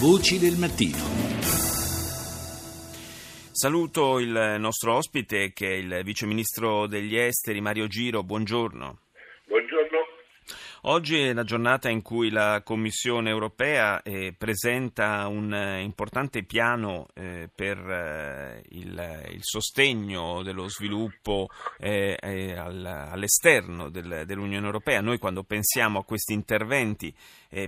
Voci del mattino. Saluto il nostro ospite che è il Vice Ministro degli Esteri Mario Giro, buongiorno. Oggi è la giornata in cui la Commissione europea eh, presenta un eh, importante piano eh, per eh, il, il, sostegno dello sviluppo eh, all, all'esterno del, dell'Unione europea. Noi quando pensiamo a questi interventi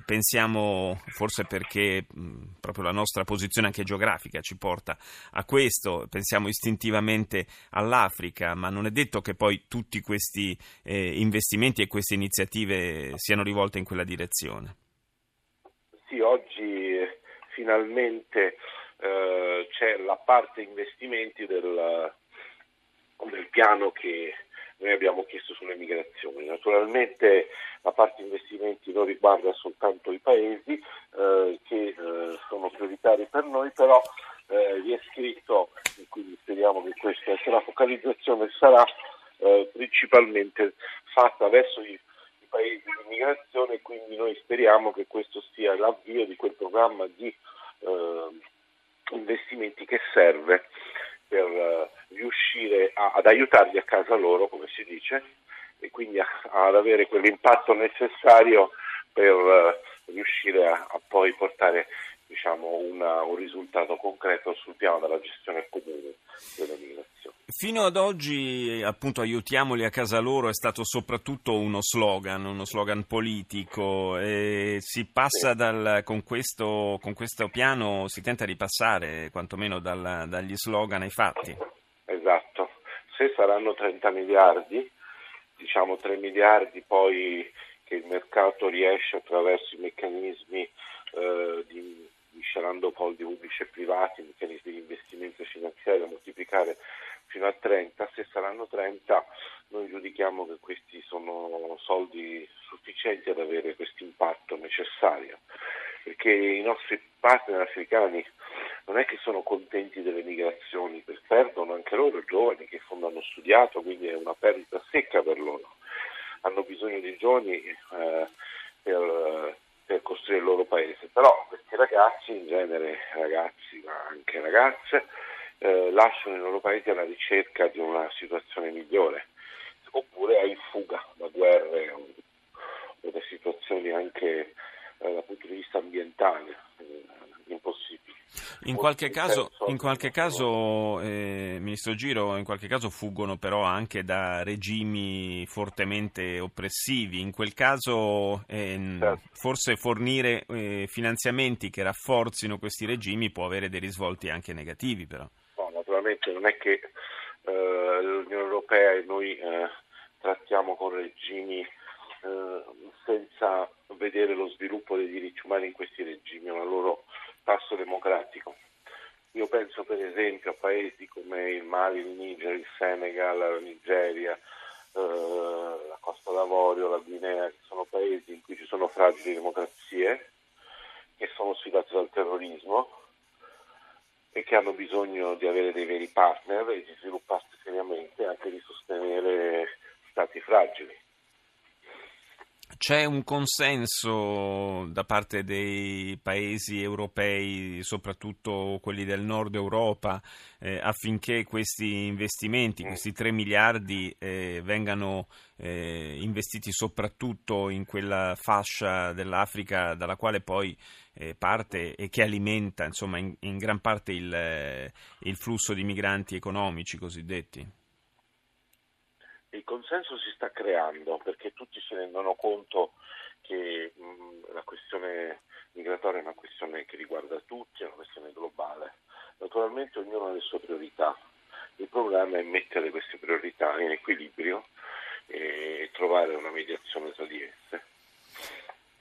pensiamo, forse perché mh, proprio la nostra posizione anche geografica ci porta a questo, pensiamo istintivamente all'Africa, ma non è detto che poi tutti questi investimenti e queste iniziative siano rivolte in quella direzione. Sì, oggi eh, finalmente eh, c'è la parte investimenti del, del piano che noi abbiamo chiesto sulle migrazioni. Naturalmente la parte investimenti non riguarda soltanto i paesi eh, che eh, sono prioritari per noi, però eh, vi è scritto, e quindi speriamo che questa la focalizzazione sarà eh, principalmente fatta verso i migrazione quindi noi speriamo che questo sia l'avvio di quel programma di eh, investimenti che serve per eh, riuscire a, ad aiutarli a casa loro, come si dice, e quindi a, ad avere quell'impatto necessario per eh, riuscire a, a, poi portare diciamo, una, un risultato concreto sul piano della gestione migrazioni. Fino ad oggi, appunto, aiutiamoli a casa loro è stato soprattutto uno slogan, uno slogan politico. E si passa dal, con, questo, con, questo, piano, si tenta di passare quantomeno dal, dagli slogan ai fatti. Esatto. Se saranno 30 miliardi, diciamo 3 miliardi poi che il mercato riesce attraverso i meccanismi eh, di miscelando fondi pubblici e privati, meccanismi di investimento finanziario a moltiplicare fino a 30, se saranno 30 noi giudichiamo che questi sono soldi sufficienti ad avere questo impatto necessario, perché i nostri partner africani non è che sono contenti delle migrazioni, perdono anche loro giovani che fondo hanno studiato, quindi è una perdita secca per loro. Hanno bisogno di giovani eh, per, per costruire il loro paese, però questi ragazzi, in genere ragazzi ma anche ragazze, eh, lasciano i loro paesi alla ricerca di una situazione migliore, oppure è in fuga da guerre o, o da situazioni anche eh, dal punto di vista ambientale eh, impossibili. In qualche caso, in qualche caso eh, Ministro Giro, in qualche caso fuggono però anche da regimi fortemente oppressivi. In quel caso eh, certo. forse fornire eh, finanziamenti che rafforzino questi regimi può avere dei risvolti anche negativi però naturalmente non è che eh, l'Unione Europea e noi eh, trattiamo con regimi eh, senza vedere lo sviluppo dei diritti umani in questi regimi, è un loro passo democratico. Io penso per esempio a paesi come il Mali, il Niger, il Senegal, la Nigeria, eh, la Costa d'Avorio, la Guinea, che sono paesi in cui ci sono fragili democrazie, che sono sfidati dal terrorismo, e che hanno bisogno di avere dei veri partner e di svilupparsi seriamente e anche di sostenere stati fragili. C'è un consenso da parte dei paesi europei, soprattutto quelli del nord Europa, eh, affinché questi investimenti, mm. questi 3 miliardi, eh, vengano eh, investiti soprattutto in quella fascia dell'Africa dalla quale poi eh, parte e che alimenta insomma, in, in gran parte il, eh, il flusso di migranti economici cosiddetti? Il consenso si sta creando perché tutti si rendono conto che mh, la questione migratoria è una questione che riguarda tutti, è una questione globale. Naturalmente ognuno ha le sue priorità. Il problema è mettere queste priorità in equilibrio e trovare una mediazione tra di esse.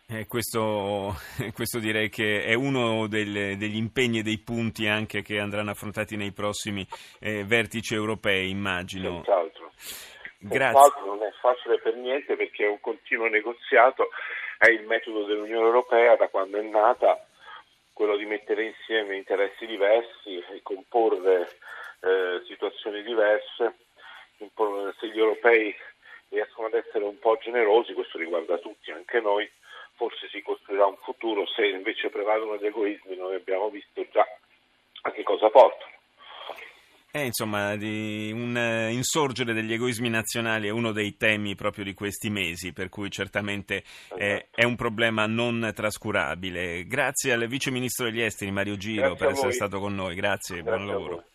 Eh, questo, questo, direi che è uno del, degli impegni e dei punti anche che andranno affrontati nei prossimi eh, vertici europei, immagino. Senz'altro. Grazie. Non è facile per niente perché è un continuo negoziato, è il metodo dell'Unione Europea da quando è nata, quello di mettere insieme interessi diversi e comporre eh, situazioni diverse. Se gli europei riescono ad essere un po' generosi, questo riguarda tutti, anche noi, forse si costruirà un futuro, se invece prevalgono gli egoismi noi abbiamo visto già a che cosa portano. Eh, insomma, di un uh, insorgere degli egoismi nazionali è uno dei temi proprio di questi mesi, per cui certamente è, è, un problema non trascurabile. Grazie al Vice Ministro degli Esteri Mario Giro Grazie per essere stato con noi, grazie, Grazie buon lavoro.